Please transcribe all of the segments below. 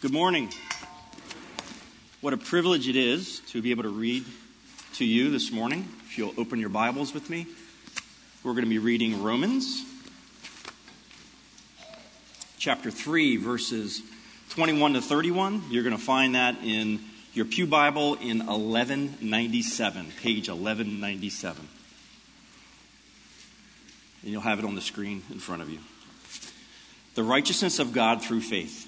Good morning. What a privilege it is to be able to read to you this morning. If you'll open your Bibles with me, we're going to be reading Romans chapter 3, verses 21 to 31. You're going to find that in your Pew Bible in 1197, page 1197. And you'll have it on the screen in front of you. The righteousness of God through faith.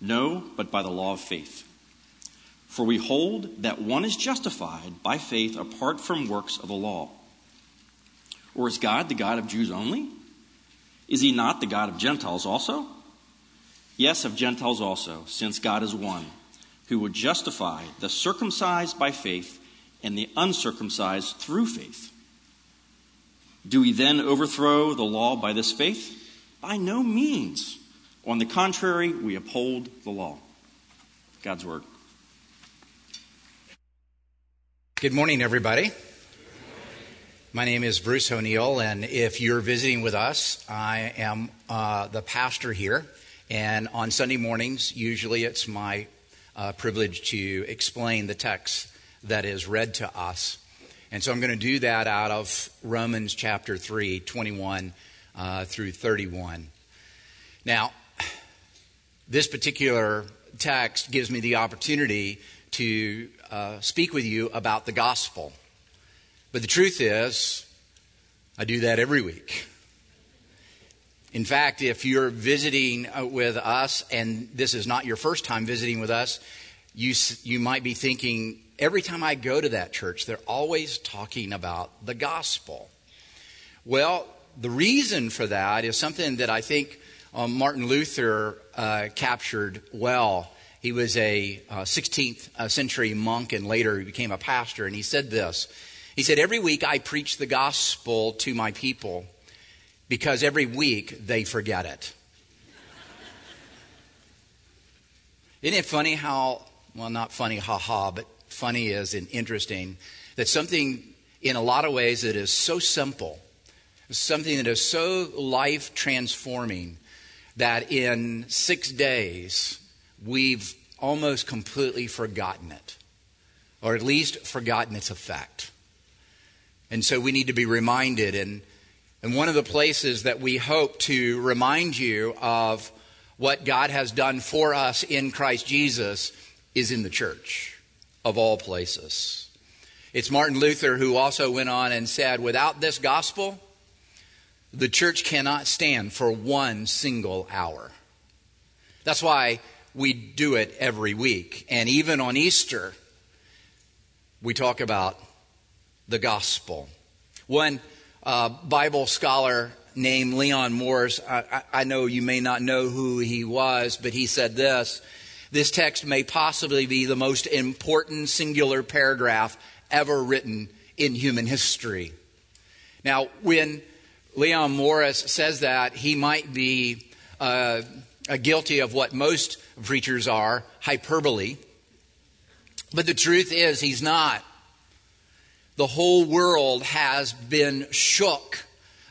No, but by the law of faith. For we hold that one is justified by faith apart from works of the law. Or is God the God of Jews only? Is he not the God of Gentiles also? Yes, of Gentiles also, since God is one, who would justify the circumcised by faith and the uncircumcised through faith. Do we then overthrow the law by this faith? By no means. On the contrary, we uphold the law. God's Word. Good morning, everybody. My name is Bruce O'Neill, and if you're visiting with us, I am uh, the pastor here. And on Sunday mornings, usually it's my uh, privilege to explain the text that is read to us. And so I'm going to do that out of Romans chapter 3, 21 uh, through 31. Now, this particular text gives me the opportunity to uh, speak with you about the gospel. But the truth is, I do that every week. In fact, if you're visiting uh, with us, and this is not your first time visiting with us, you, you might be thinking, every time I go to that church, they're always talking about the gospel. Well, the reason for that is something that I think um, Martin Luther uh, captured well. He was a uh, 16th uh, century monk and later he became a pastor, and he said this. He said, Every week I preach the gospel to my people because every week they forget it. Isn't it funny how, well, not funny, haha, but funny is and interesting, that something in a lot of ways that is so simple, something that is so life transforming, that in six days we've almost completely forgotten it, or at least forgotten its effect. And so we need to be reminded. And, and one of the places that we hope to remind you of what God has done for us in Christ Jesus is in the church, of all places. It's Martin Luther who also went on and said, without this gospel, the church cannot stand for one single hour. That's why we do it every week. And even on Easter, we talk about the gospel. One uh, Bible scholar named Leon Morris, I, I know you may not know who he was, but he said this this text may possibly be the most important singular paragraph ever written in human history. Now, when Leon Morris says that, he might be uh, guilty of what most preachers are hyperbole. But the truth is, he's not. The whole world has been shook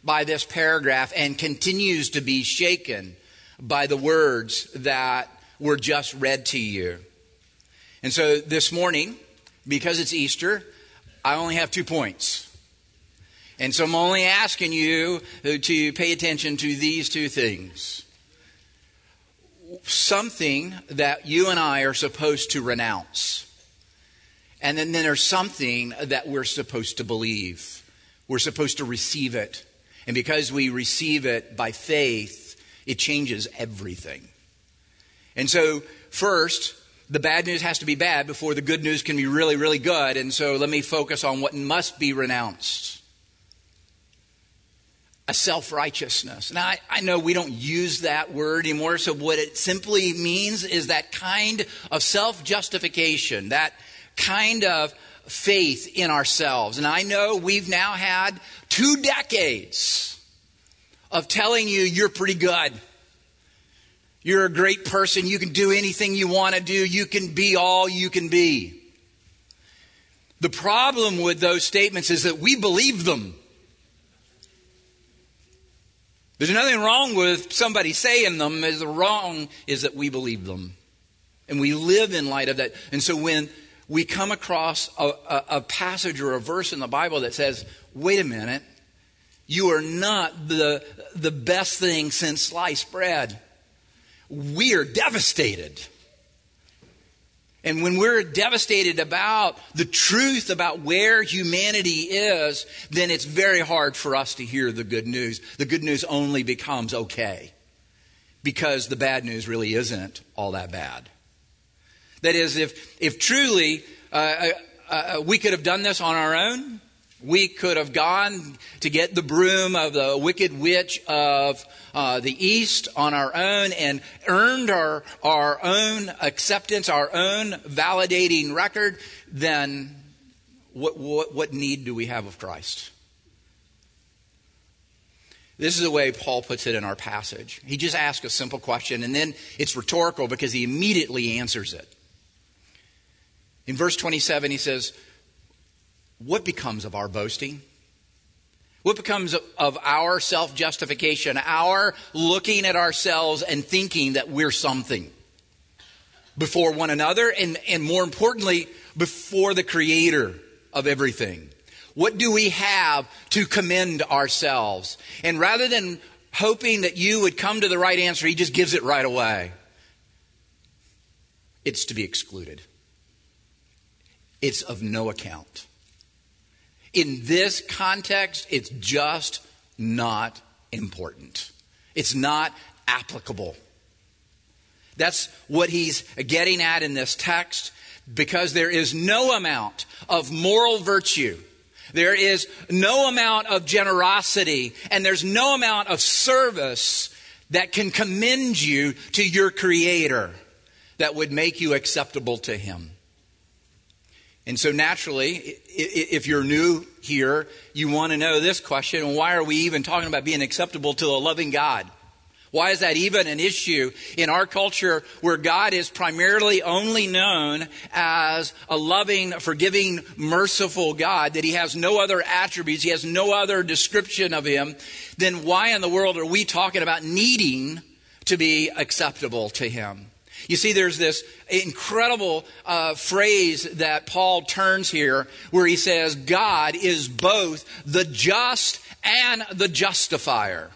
by this paragraph and continues to be shaken by the words that were just read to you. And so this morning, because it's Easter, I only have two points. And so I'm only asking you to pay attention to these two things. something that you and I are supposed to renounce. And then, then there's something that we're supposed to believe. We're supposed to receive it. And because we receive it by faith, it changes everything. And so, first, the bad news has to be bad before the good news can be really, really good. And so, let me focus on what must be renounced a self righteousness. Now, I, I, know we don't use that word anymore, so what it simply means is that kind of self justification, that kind of faith in ourselves. And I know we've now had two decades of telling you you're pretty good. You're a great person. You can do anything you want to do. You can be all you can be. The problem with those statements is that we believe them. There's nothing wrong with somebody saying them. The wrong is that we believe them. And we live in light of that. And so when we come across a, a, a, passage or a verse in the Bible that says, wait a minute, you are not the, the best thing since sliced bread. We are devastated. And when we're devastated about the truth about where humanity is, then it's very hard for us to hear the good news. The good news only becomes okay because the bad news really isn't all that bad. That is, if, if truly uh, uh, uh we could have done this on our own, we could have gone to get the broom of the wicked witch of uh, the East on our own and earned our, our own acceptance, our own validating record. Then what, what, what need do we have of Christ? This is the way Paul puts it in our passage. He just asks a simple question, and then it's rhetorical because he immediately answers it. In verse 27, he says, what becomes of our boasting? What becomes of our self justification, our looking at ourselves and thinking that we're something before one another and, and more importantly, before the creator of everything? What do we have to commend ourselves? And rather than hoping that you would come to the right answer, he just gives it right away. It's to be excluded. It's of no account in this context, it's just not important. It's not applicable. That's what he's getting at in this text because there is no amount of moral virtue. There is no amount of generosity and there's no amount of service that can commend you to your creator that would make you acceptable to him. And so naturally, if you're new here, you want to know this question why are we even talking about being acceptable to a loving God? Why is that even an issue in our culture where God is primarily only known as a loving, forgiving, merciful God, that He has no other attributes, He has no other description of Him, then why in the world are we talking about needing to be acceptable to Him? You see, there's this incredible uh, phrase that Paul turns here where he says, God is both the just and the justifier.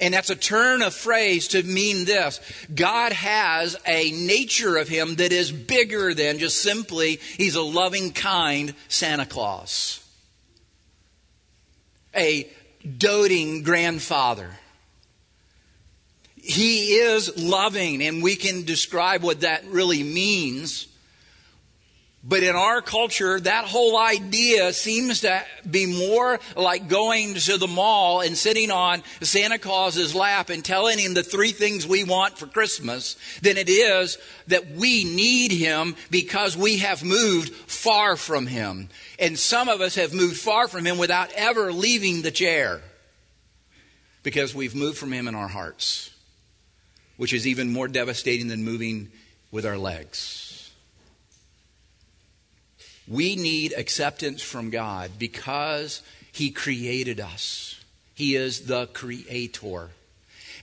And that's a turn of phrase to mean this. God has a nature of him that is bigger than just simply, he's a loving, kind Santa Claus, a doting grandfather he is loving, and we can describe what that really means. But in our culture, that whole idea seems to be more like going to the mall and sitting on Santa Claus's lap and telling him the three things we want for Christmas than it is that we need him because we have moved far from him. And some of us have moved far from him without ever leaving the chair because we've moved from him in our hearts which is even more devastating than moving with our legs. We need acceptance from God because He created us. He is the creator.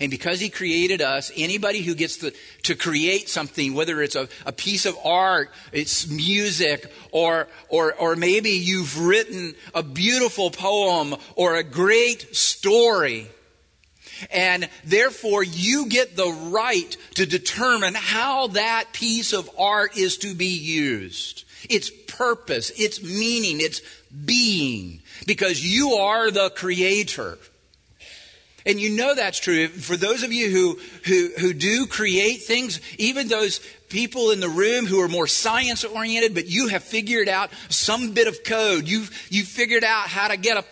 And because he created us, anybody who gets to, to create something, whether it's a, a, piece of art, it's music, or, or, or maybe you've written a beautiful poem or a great story, And therefore, you get the right to determine how that piece of art is to be used. Its purpose, its meaning, its being. Because you are the creator. And you know that's true. For those of you who, who, who do create things, even those people in the room who are more science oriented, but you have figured out some bit of code. You've, you've figured out how to get a,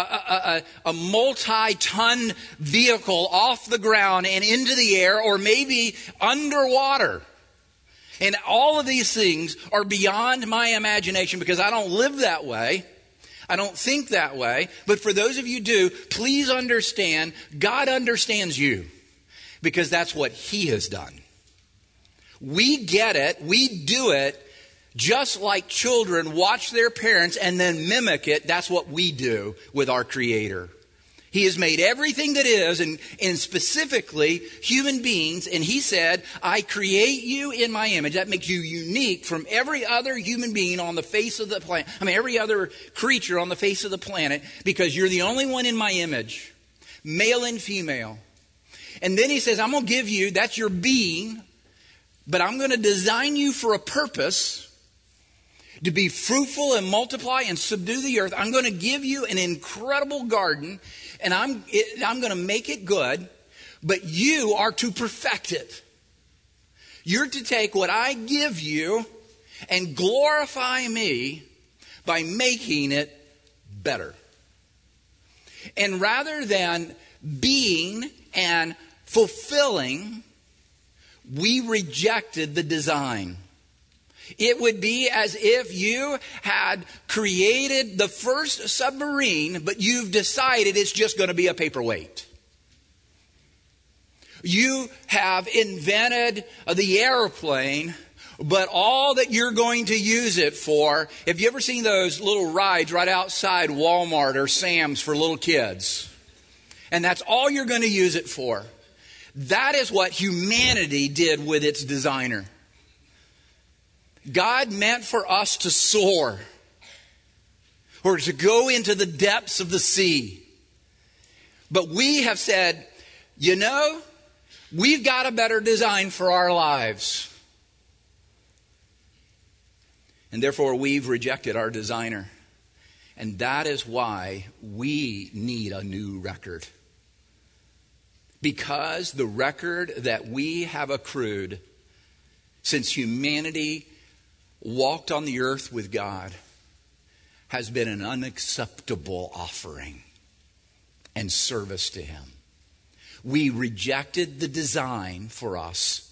a, a, a multi ton vehicle off the ground and into the air or maybe underwater. And all of these things are beyond my imagination because I don't live that way. I don't think that way. But for those of you do, please understand God understands you because that's what He has done. We get it, we do it just like children watch their parents and then mimic it. That's what we do with our Creator. He has made everything that is, and, and specifically human beings, and He said, I create you in my image. That makes you unique from every other human being on the face of the planet. I mean, every other creature on the face of the planet, because you're the only one in my image, male and female. And then He says, I'm going to give you, that's your being, but I'm going to design you for a purpose to be fruitful and multiply and subdue the earth. I'm going to give you an incredible garden and I'm, it, I'm going to make it good, but you are to perfect it. You're to take what I give you and glorify me by making it better. And rather than being and fulfilling, we rejected the design. It would be as if you had created the first submarine, but you've decided it's just going to be a paperweight. You have invented the airplane, but all that you're going to use it for, have you ever seen those little rides right outside Walmart or Sam's for little kids? And that's all you're going to use it for. That is what humanity did with its designer. God meant for us to soar or to go into the depths of the sea. But we have said, you know, we've got a better design for our lives. And therefore, we've rejected our designer. And that is why we need a new record. Because the record that we have accrued since humanity walked on the earth with God has been an unacceptable offering and service to Him. We rejected the design for us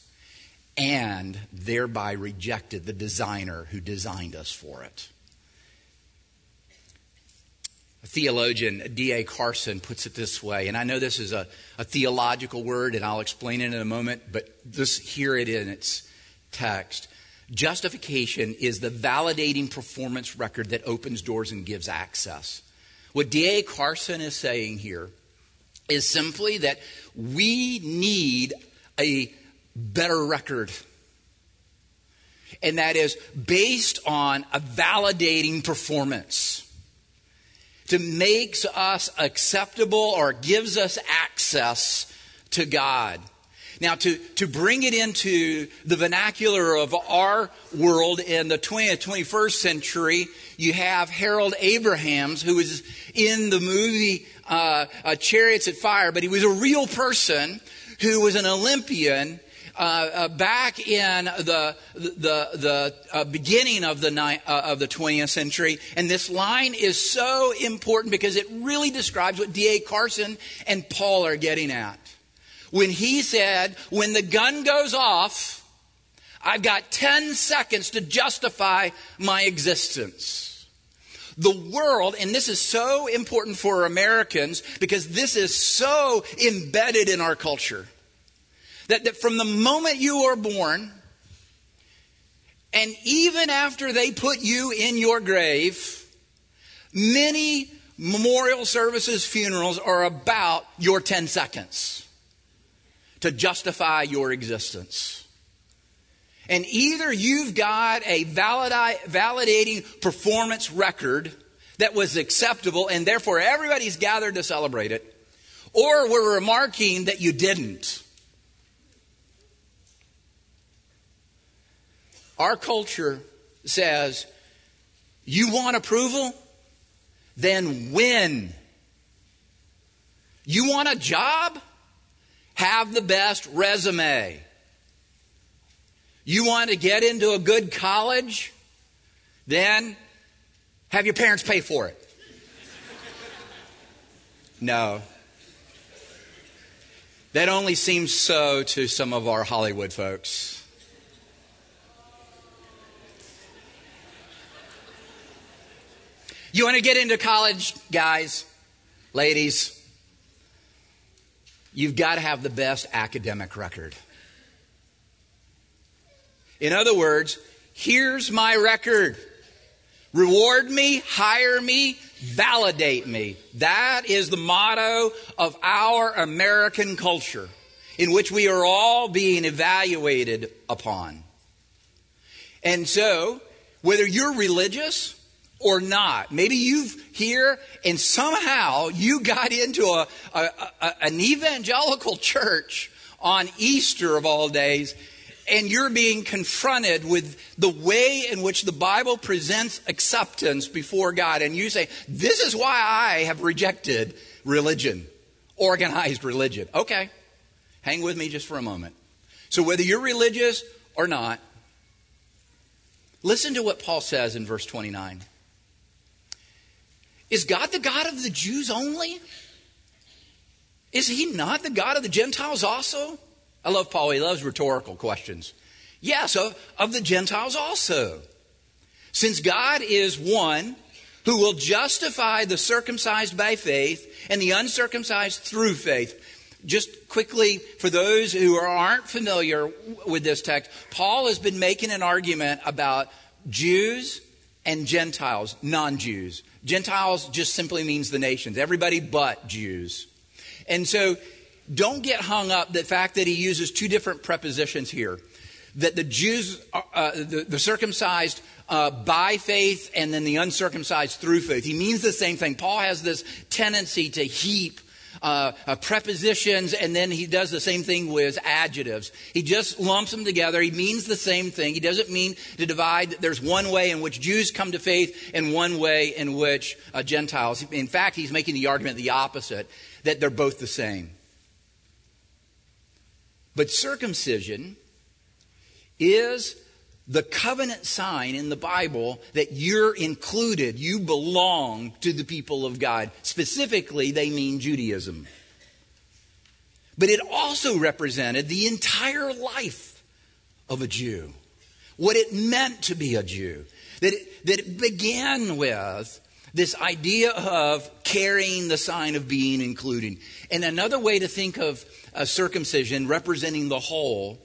and thereby rejected the designer who designed us for it. A theologian, D.A. Carson, puts it this way, and I know this is a, a theological word, and I'll explain it in a moment, but just hear it in its text. Justification is the validating performance record that opens doors and gives access. What D.A. Carson is saying here is simply that we need a better record. And that is based on a validating performance to makes us acceptable or gives us access to God. Now, to, to bring it into the vernacular of our world in the 20th, 21st century, you have Harold Abrahams, who was in the movie uh, uh, Chariots of Fire, but he was a real person who was an Olympian uh, uh, back in the the the uh, beginning of the ni- uh, of the 20th century, and this line is so important because it really describes what D.A. Carson and Paul are getting at when he said, When the gun goes off, I've got 10 seconds to justify my existence. The world, and this is so important for Americans because this is so embedded in our culture, that, that from the moment you are born, and even after they put you in your grave, many memorial services, funerals are about your 10 seconds to justify your existence. And either you've got a validating performance record that was acceptable and therefore everybody's gathered to celebrate it, or we're remarking that you didn't. Our culture says, you want approval? Then win. You want a job? Have the best resume. You want to get into a good college? Then have your parents pay for it. No. That only seems so to some of our Hollywood folks. You want to get into college, guys, ladies? You've got to have the best academic record. In other words, here's my record. Reward me, hire me, validate me. That is the motto of our American culture in which we are all being evaluated upon. And so, whether you're religious or not. Maybe you've here and somehow you got into a, a, a, an evangelical church on Easter of all days and you're being confronted with the way in which the Bible presents acceptance before God. And you say, This is why I have rejected religion, organized religion. Okay, hang with me just for a moment. So, whether you're religious or not, listen to what Paul says in verse 29. Is God the God of the Jews only? Is he not the God of the Gentiles also? I love Paul. He loves rhetorical questions. Yes, of, of the Gentiles also. Since God is one who will justify the circumcised by faith and the uncircumcised through faith. Just quickly, for those who aren't familiar with this text, Paul has been making an argument about Jews and Gentiles, non Jews. Gentiles just simply means the nations, everybody but Jews. And so don't get hung up the fact that he uses two different prepositions here. That the Jews, uh, uh, the, the, circumcised uh, by faith and then the uncircumcised through faith. He means the same thing. Paul has this tendency to heap uh, uh, prepositions, and then he does the same thing with adjectives. He just lumps them together. He means the same thing. He doesn't mean to divide. There's one way in which Jews come to faith and one way in which uh, Gentiles. In fact, he's making the argument the opposite that they're both the same. But circumcision is the covenant sign in the Bible that you're included, you belong to the people of God. Specifically, they mean Judaism. But it also represented the entire life of a Jew, what it meant to be a Jew. That it, that it began with this idea of carrying the sign of being included. And another way to think of a circumcision representing the whole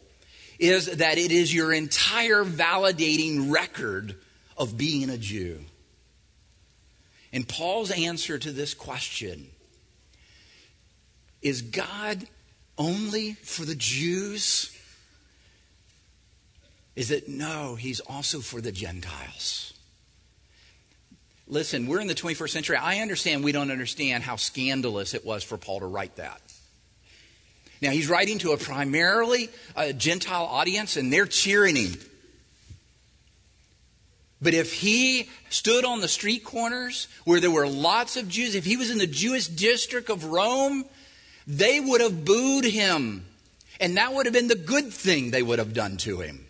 is that it is your entire validating record of being a Jew. And Paul's answer to this question is God only for the Jews? Is it no, he's also for the Gentiles. Listen, we're in the 21st century. I understand we don't understand how scandalous it was for Paul to write that. Now, he's writing to a primarily a Gentile audience, and they're cheering him. But if he stood on the street corners where there were lots of Jews, if he was in the Jewish district of Rome, they would have booed him. And that would have been the good thing they would have done to him.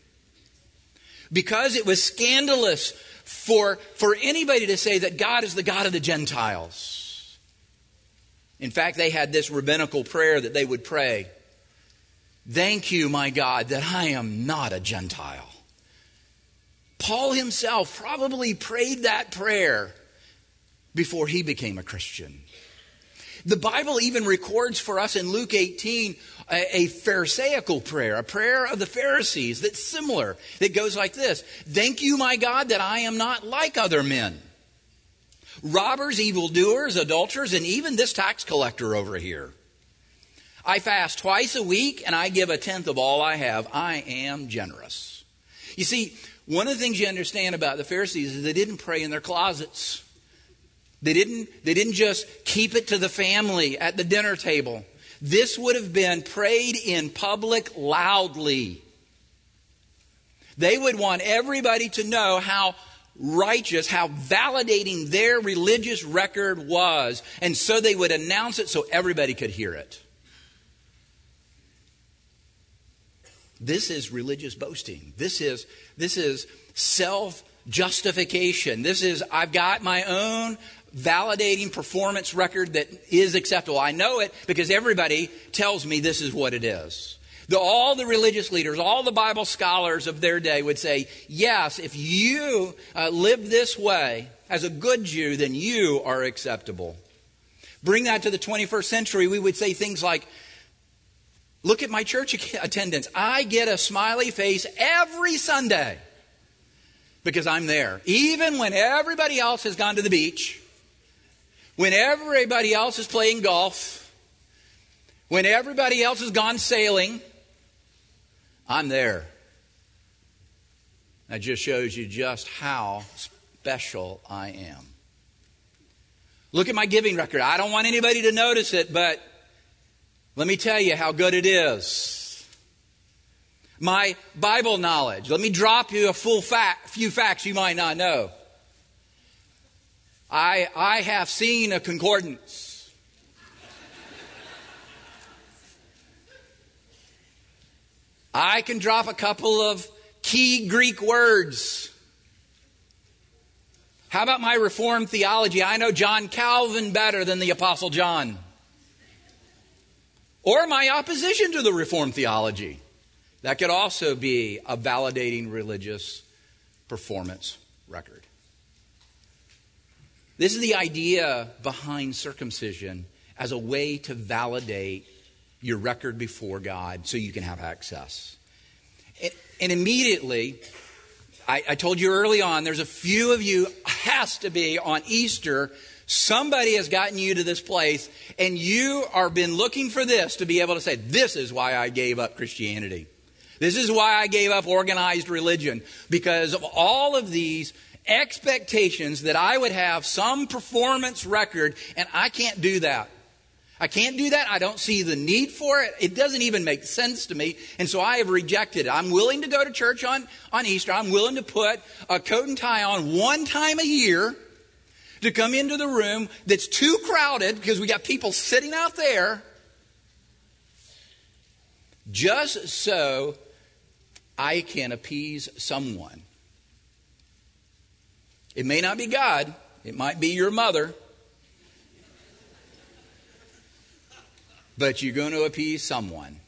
Because it was scandalous for, for anybody to say that God is the God of the Gentiles. In fact, they had this rabbinical prayer that they would pray Thank you, my God, that I am not a Gentile. Paul himself probably prayed that prayer before he became a Christian. The Bible even records for us in Luke 18 a, a, Pharisaical prayer, a prayer of the Pharisees that's similar, that goes like this Thank you, my God, that I am not like other men robbers, evildoers, adulterers, and even this tax collector over here. I fast twice a week and I give a tenth of all I have. I am generous. You see, one of the things you understand about the Pharisees is they didn't pray in their closets. They didn't, they didn't just keep it to the family at the dinner table. This would have been prayed in public loudly. They would want everybody to know how righteous, how validating their religious record was. And so they would announce it so everybody could hear it. This is religious boasting. This is, this is self justification. This is, I've got my own validating performance record that is acceptable. I know it because everybody tells me this is what it is. The, all the religious leaders, all the Bible scholars of their day would say, yes, if you uh, live this way as a good Jew, then you are acceptable. Bring that to the 21st century, we would say things like, look at my church attendance. I get a smiley face every Sunday because I'm there. Even when everybody else has gone to the beach, when everybody else is playing golf, when everybody else has gone sailing, I'm there. That just shows you just how special I am. Look at my giving record. I don't want anybody to notice it, but let me tell you how good it is. My Bible knowledge. Let me drop you a full fact, few facts you might not know. I, I have seen a concordance. I can drop a couple of key Greek words. How about my Reformed theology? I know John Calvin better than the Apostle John. Or my opposition to the Reformed theology. That could also be a validating religious performance record. This is the idea behind circumcision as a way to validate your record before God so you can have access. And, and immediately, I, I told you early on, there's a few of you, has to be on Easter, somebody has gotten you to this place, and you are been looking for this to be able to say, This is why I gave up Christianity. This is why I gave up organized religion, because of all of these expectations that I would have some performance record, and I can't do that. I can't do that. I don't see the need for it. It doesn't even make sense to me. And so I have rejected it. I'm willing to go to church on, on Easter. I'm willing to put a coat and tie on one time a year to come into the room that's too crowded because we got people sitting out there just so I can appease someone. It may not be God. It might be your mother. But you're going to appease someone.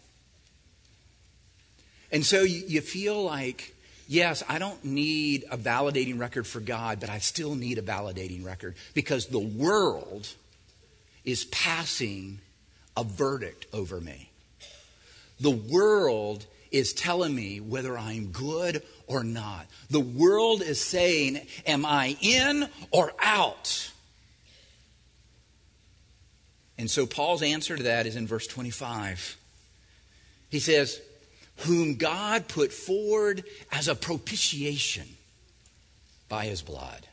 And so you, feel like, yes, I don't need a validating record for God, but I still need a validating record because the world is passing a verdict over me. The world is telling me whether I'm good or not. The world is saying, am I in or out? And so Paul's answer to that is in verse 25. He says, Whom God put forward as a propitiation by his blood.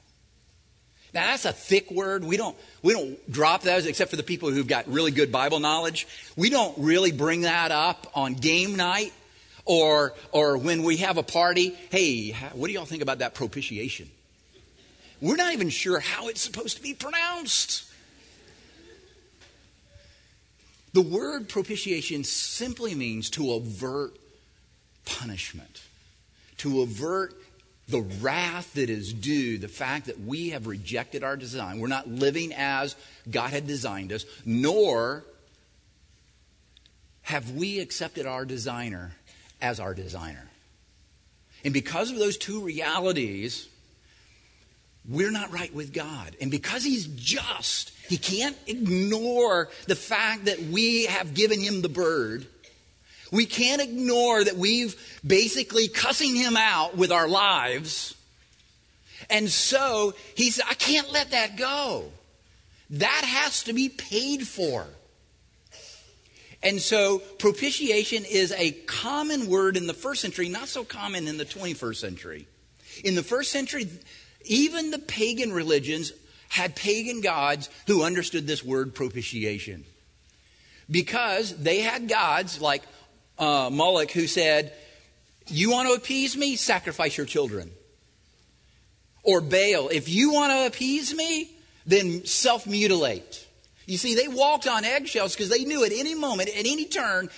Now that's a thick word. We don't we don't drop those except for the people who've got really good Bible knowledge. We don't really bring that up on game night or or when we have a party. Hey, what do y'all think about that propitiation? We're not even sure how it's supposed to be pronounced. The word propitiation simply means to avert punishment, to avert the wrath that is due, the fact that we have rejected our design. We're not living as God had designed us, nor have we accepted our designer as our designer. And because of those two realities, we're not right with God. And because He's just, He can't ignore the fact that we have given Him the bird. We can't ignore that we've basically cussing Him out with our lives. And so He said, I can't let that go. That has to be paid for. And so propitiation is a common word in the first century, not so common in the 21st century. In the first century, even the pagan religions had pagan gods who understood this word propitiation. Because they had gods like uh, Moloch who said, You want to appease me? Sacrifice your children. Or Baal, if you want to appease me, then self mutilate. You see, they walked on eggshells because they knew at any moment, at any turn,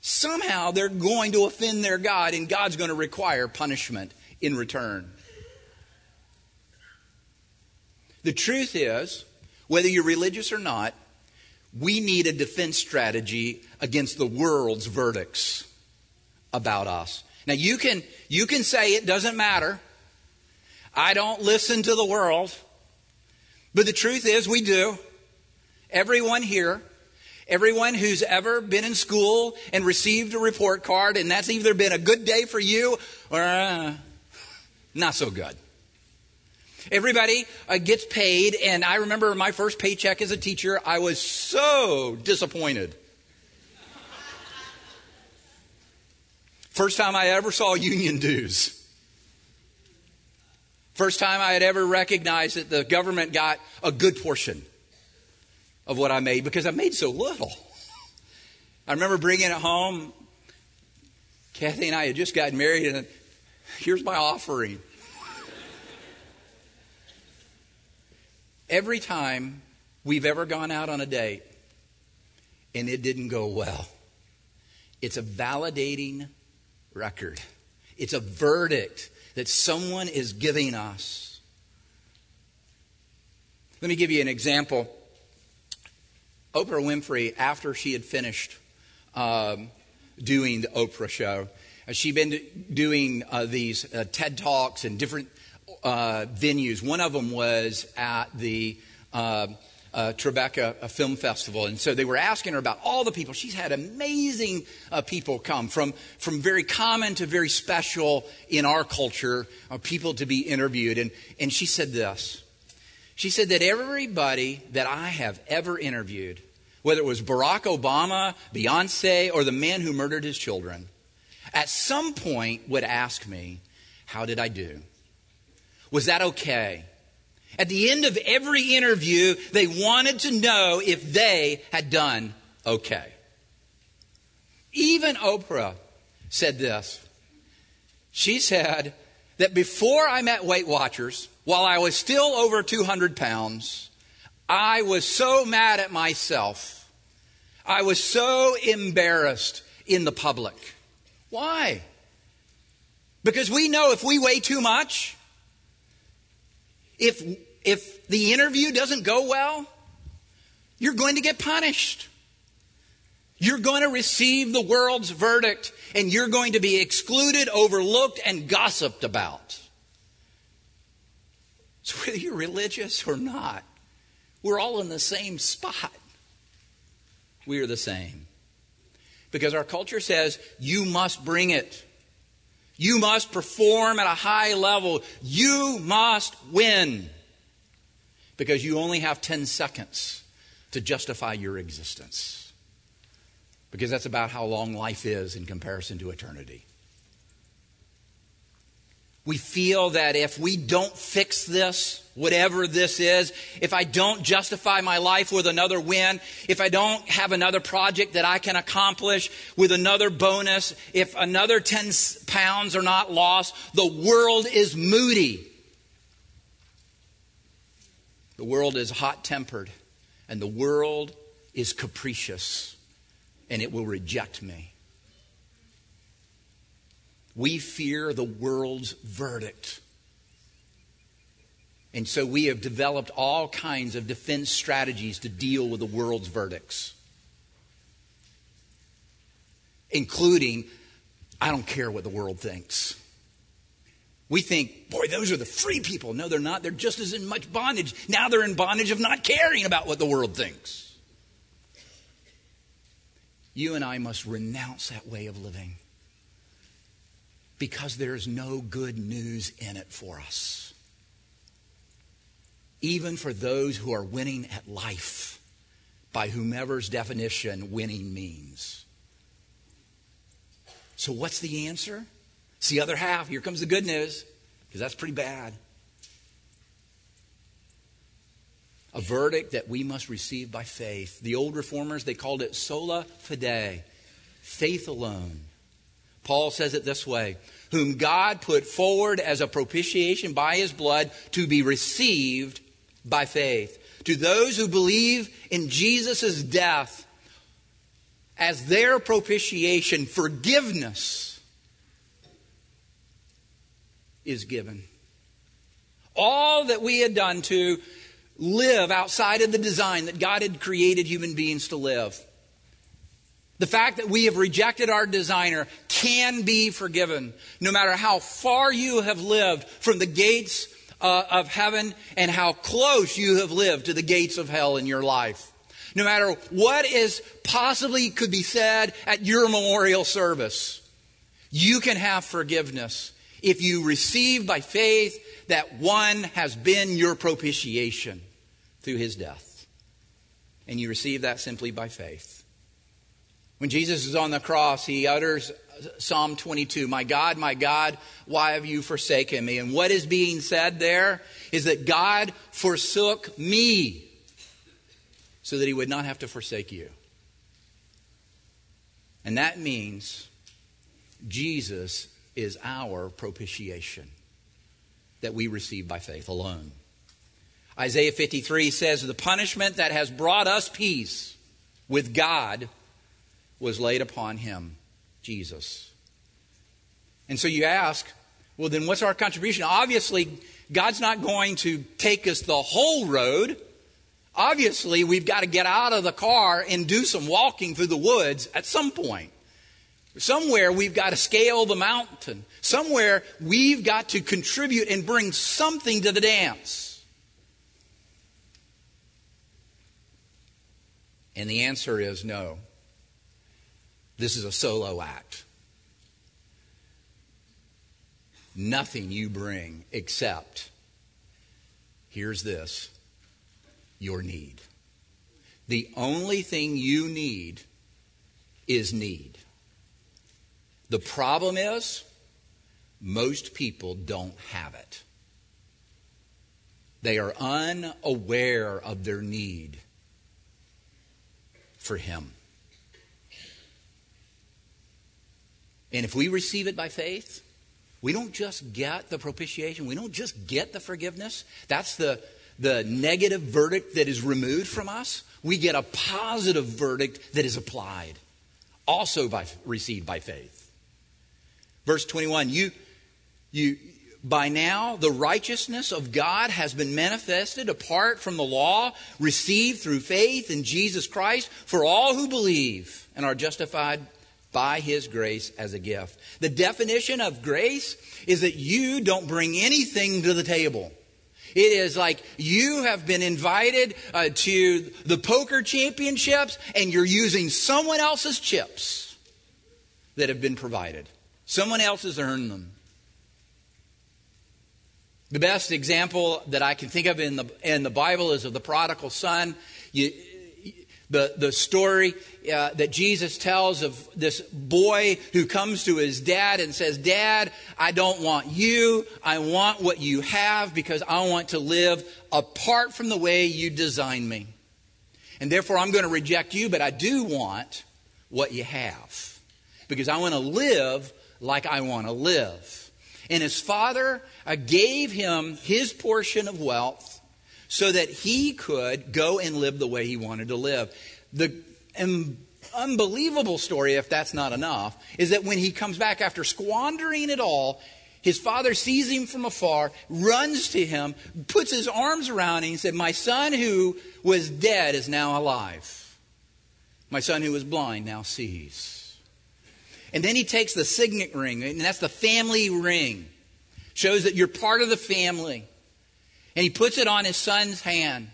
somehow they're going to offend their God and God's going to require punishment in return. The truth is, whether you're religious or not, we need a defense strategy against the world's verdicts about us. Now you can you can say it doesn't matter. I don't listen to the world. But the truth is we do. Everyone here, everyone who's ever been in school and received a report card and that's either been a good day for you or uh, not so good. Everybody uh, gets paid, and I remember my first paycheck as a teacher, I was so disappointed. First time I ever saw union dues. First time I had ever recognized that the government got a good portion of what I made because I made so little. I remember bringing it home. Kathy and I had just gotten married, and here's my offering. Every time we've ever gone out on a date and it didn't go well, it's a validating record. It's a verdict that someone is giving us. Let me give you an example. Oprah Winfrey, after she had finished um, doing the Oprah show, uh, she'd been doing uh, these uh, TED Talks and different uh, venues. One of them was at the uh, uh, Tribeca Film Festival. And so they were asking her about all the people. She's had amazing uh, people come from, from very common to very special in our culture, uh, people to be interviewed. And, and she said this. She said that everybody that I have ever interviewed, whether it was Barack Obama, Beyonce, or the man who murdered his children, at some point would ask me, How did I do? Was that okay? At the end of every interview, they wanted to know if they had done okay. Even Oprah said this. She said that before I met Weight Watchers, while I was still over 200 pounds, I was so mad at myself. I was so embarrassed in the public. Why? Because we know if we weigh too much, if, if the interview doesn't go well, you're going to get punished. You're going to receive the world's verdict and you're going to be excluded, overlooked, and gossiped about. So, whether you're religious or not, we're all in the same spot. We are the same. Because our culture says you must bring it. You must perform at a high level. You must win. Because you only have 10 seconds to justify your existence. Because that's about how long life is in comparison to eternity. We feel that if we don't fix this, whatever this is, if I don't justify my life with another win, if I don't have another project that I can accomplish with another bonus, if another 10 pounds are not lost, the world is moody. The world is hot tempered, and the world is capricious, and it will reject me. We fear the world's verdict. And so we have developed all kinds of defense strategies to deal with the world's verdicts, including, I don't care what the world thinks. We think, boy, those are the free people. No, they're not. They're just as in much bondage. Now they're in bondage of not caring about what the world thinks. You and I must renounce that way of living because there's no good news in it for us. Even for those who are winning at life, by whomever's definition winning means. So, what's the answer? It's the other half. Here comes the good news, because that's pretty bad. a verdict that we must receive by faith. The old reformers, they called it sola fide, faith alone. Paul says it this way whom God put forward as a propitiation by his blood to be received by faith. To those who believe in Jesus' death as their propitiation, forgiveness is given. All that we had done to live outside of the design that God had created human beings to live. The fact that we have rejected our designer can be forgiven, no matter how far you have lived from the gates uh, of heaven and how close you have lived to the gates of hell in your life. No matter what is possibly could be said at your memorial service, you can have forgiveness if you receive by faith that one has been your propitiation through his death. And you receive that simply by faith. When Jesus is on the cross, he utters Psalm 22 My God, my God, why have you forsaken me? And what is being said there is that God forsook me so that he would not have to forsake you. And that means Jesus is our propitiation that we receive by faith alone. Isaiah 53 says, The punishment that has brought us peace with God was laid upon him, Jesus. And so you ask, well, then what's our contribution? Obviously, God's not going to take us the whole road. Obviously, we've got to get out of the car and do some walking through the woods at some point. Somewhere we've got to scale the mountain. Somewhere we've got to contribute and bring something to the dance. And the answer is no. This is a solo act. Nothing you bring except, here's this, your need. The only thing you need is need. The problem is, most people don't have it. They are unaware of their need for Him. And if we receive it by faith, we don't just get the propitiation, we don't just get the forgiveness. That's the, the negative verdict that is removed from us. We get a positive verdict that is applied, also by, received by faith. Verse 21 you, you, by now, the righteousness of God has been manifested apart from the law, received through faith in Jesus Christ for all who believe and are justified by his grace as a gift. The definition of grace is that you don't bring anything to the table. It is like you have been invited uh, to the poker championships and you're using someone else's chips that have been provided. Someone else has earned them. The best example that I can think of in the, in the Bible is of the prodigal son. You, the, the story uh, that Jesus tells of this boy who comes to his dad and says, Dad, I don't want you. I want what you have because I want to live apart from the way you designed me. And therefore, I'm going to reject you, but I do want what you have because I want to live like I want to live. And his father uh, gave him his portion of wealth so that he could go and live the way he wanted to live. The unbelievable story, if that's not enough, is that when he comes back after squandering it all, his father sees him from afar, runs to him, puts his arms around him, and said, My son who was dead is now alive. My son who was blind now sees. And then he takes the signet ring, and that's the family ring. Shows that you're part of the family and he puts it on his son's hand.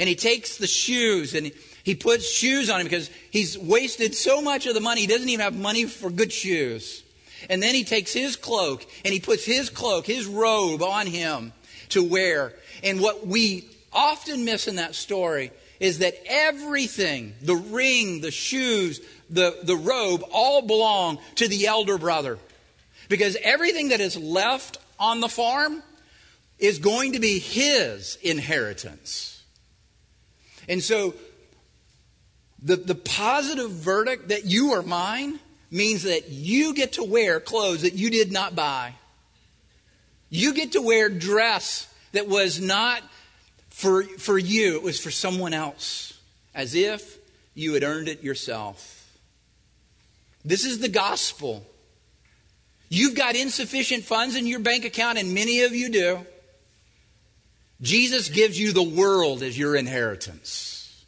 And he takes the shoes and he puts shoes on him because he's wasted so much of the money. He doesn't even have money for good shoes. And then he takes his cloak and he puts his cloak, his robe on him to wear. And what we often miss in that story is that everything, the ring, the shoes, the, the robe, all belong to the elder brother. Because everything that is left on the farm is going to be his inheritance. And so the, the positive verdict that you are mine means that you get to wear clothes that you did not buy. You get to wear dress that was not for, for you, it was for someone else, as if you had earned it yourself. This is the gospel. You've got insufficient funds in your bank account, and many of you do. Jesus gives you the world as your inheritance.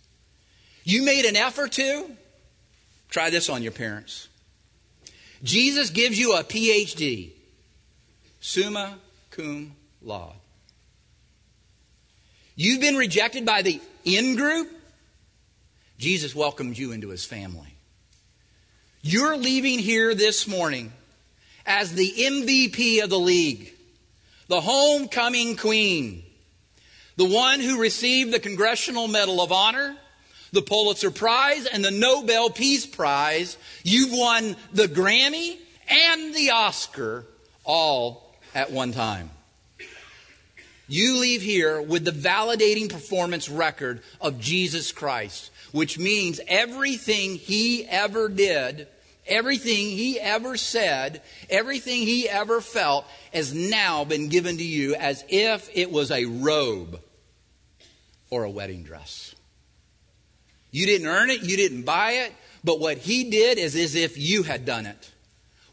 You made an effort to? Try this on your parents. Jesus gives you a PhD, summa cum laude. You've been rejected by the in group. Jesus welcomes you into his family. You're leaving here this morning as the MVP of the league, the homecoming queen, the one who received the Congressional Medal of Honor the Pulitzer Prize and the Nobel Peace Prize. You've won the Grammy and the Oscar all at one time. You leave here with the validating performance record of Jesus Christ, which means everything he ever did, everything he ever said, everything he ever felt has now been given to you as if it was a robe or a wedding dress. You didn't earn it, you didn't buy it, but what he did is as if you had done it.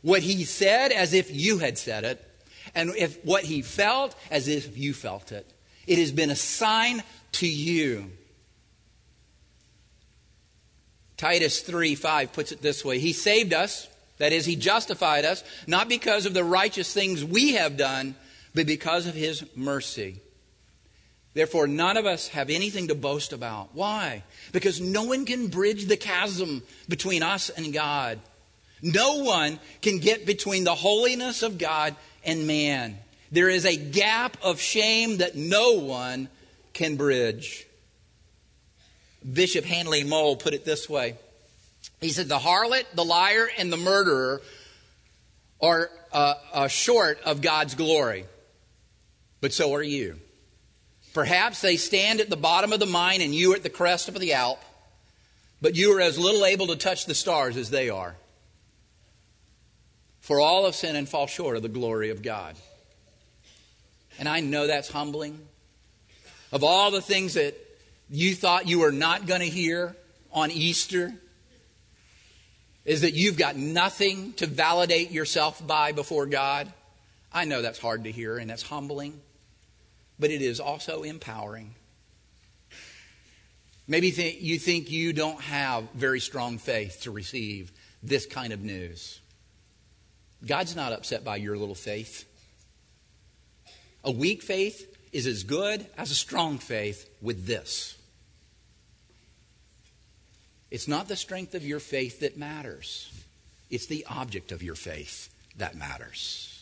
What he said as if you had said it, and if what he felt as if you felt it. It has been a sign to you. Titus 3 5 puts it this way He saved us, that is, He justified us, not because of the righteous things we have done, but because of His mercy. Therefore, none of us have anything to boast about. Why? Because no one can bridge the chasm between us and God. No one can get between the holiness of God and man. There is a gap of shame that no one can bridge. Bishop Handley Moule put it this way He said, The harlot, the liar, and the murderer are uh, uh, short of God's glory, but so are you. Perhaps they stand at the bottom of the mine and you at the crest of the Alp, but you are as little able to touch the stars as they are. For all have sinned and fall short of the glory of God. And I know that's humbling. Of all the things that you thought you were not going to hear on Easter, is that you've got nothing to validate yourself by before God. I know that's hard to hear and that's humbling but it is also empowering. Maybe you think you don't have very strong faith to receive this kind of news. God's not upset by your little faith. A weak faith is as good as a strong faith with this. It's not the strength of your faith that matters, it's the object of your faith that matters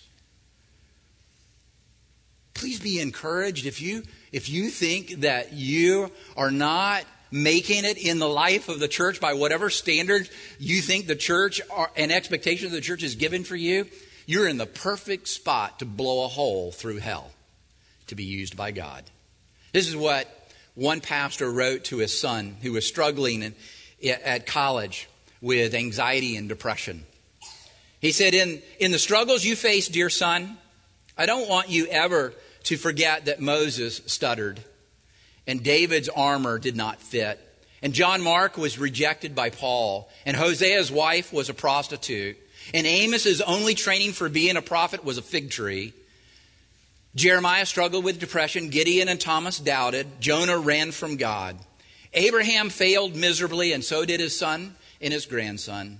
please be encouraged if you if you think that you are not making it in the life of the church by whatever standard you think the church and expectation of the church is given for you you're in the perfect spot to blow a hole through hell to be used by god. This is what one pastor wrote to his son who was struggling in, at college with anxiety and depression. He said in, in the struggles you face dear son I don't want you ever to forget that Moses stuttered and David's armor did not fit. And John Mark was rejected by Paul, and Hosea's wife was a prostitute, and Amos's only training for being a prophet was a fig tree. Jeremiah struggled with depression. Gideon and Thomas doubted. Jonah ran from God. Abraham failed miserably, and so did his son and his grandson.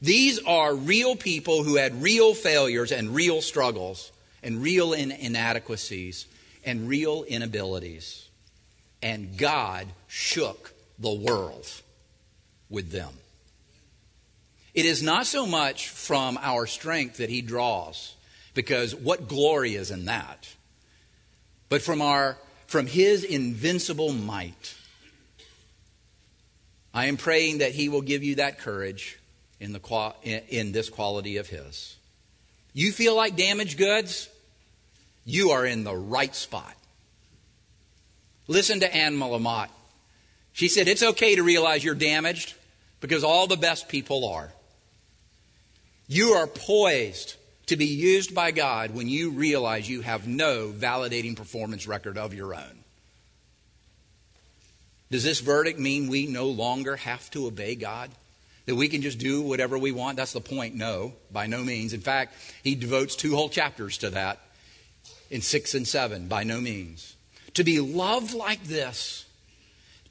These are real people who had real failures and real struggles and real inadequacies and real inabilities. And God shook the world with them. It is not so much from our strength that He draws, because what glory is in that, but from, our, from His invincible might. I am praying that He will give you that courage in, the, in this quality of His. You feel like damaged goods? You are in the right spot. Listen to Anne Lamott She said, It's okay to realize you're damaged because all the best people are. You are poised to be used by God when you realize you have no validating performance record of your own. Does this verdict mean we no longer have to obey God? That we can just do whatever we want? That's the point. No, by no means. In fact, he devotes two whole chapters to that in six and seven. By no means. To be loved like this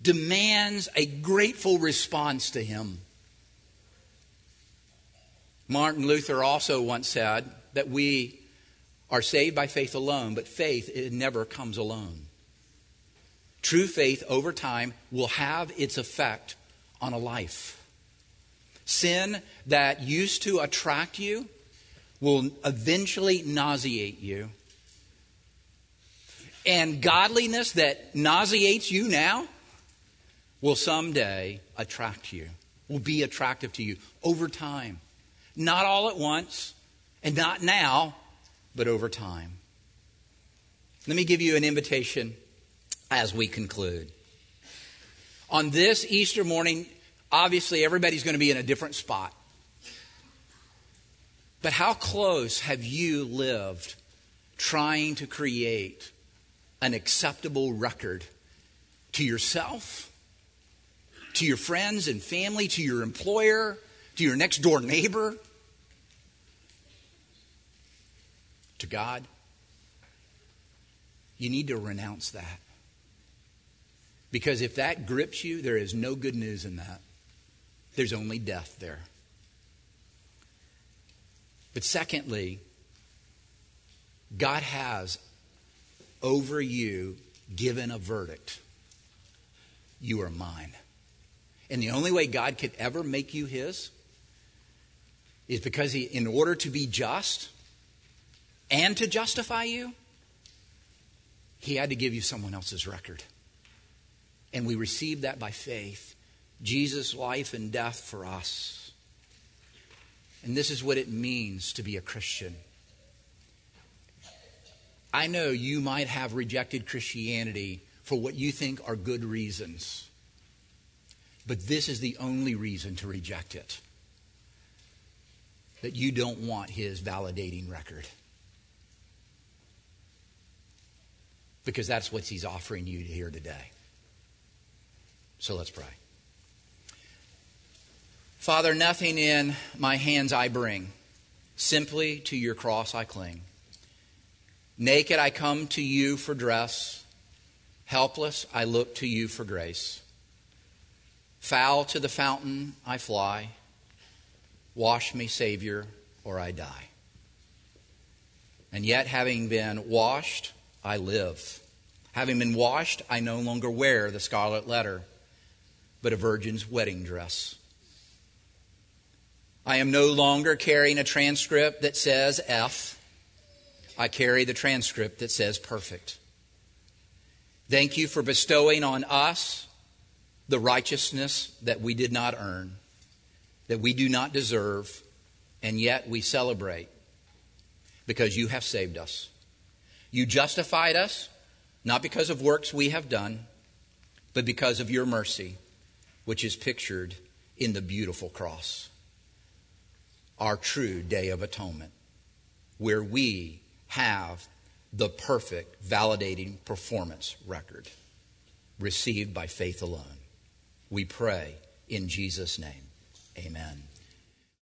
demands a grateful response to him. Martin Luther also once said that we are saved by faith alone, but faith it never comes alone. True faith over time will have its effect on a life. Sin that used to attract you will eventually nauseate you. And godliness that nauseates you now will someday attract you, will be attractive to you over time. Not all at once, and not now, but over time. Let me give you an invitation as we conclude. On this Easter morning, obviously everybody's going to be in a different spot. But how close have you lived trying to create an acceptable record to yourself, to your friends and family, to your employer, to your next door neighbor, to God? You need to renounce that. Because if that grips you, there is no good news in that. There's only death there. But secondly, God has over you given a verdict. You are mine. And the only way God could ever make you his is because he, in order to be just and to justify you, he had to give you someone else's record. And we receive that by faith. Jesus' life and death for us. And this is what it means to be a Christian. I know you might have rejected Christianity for what you think are good reasons, but this is the only reason to reject it that you don't want his validating record. Because that's what he's offering you here today. So let's pray. Father, nothing in my hands I bring, simply to your cross I cling. Naked I come to you for dress, helpless I look to you for grace. Foul to the fountain I fly. Wash me, Savior, or I die. And yet, having been washed, I live. Having been washed, I no longer wear the scarlet letter, but a virgin's wedding dress. I am no longer carrying a transcript that says F. I carry the transcript that says perfect. Thank you for bestowing on us the righteousness that we did not earn that we do not deserve, and yet we celebrate because you have saved us. You justified us, not because of works we have done, but because of your mercy, which is pictured in the beautiful cross. Our true day of atonement, where we have the perfect, validating performance record received by faith alone. We pray in Jesus' name. Amen.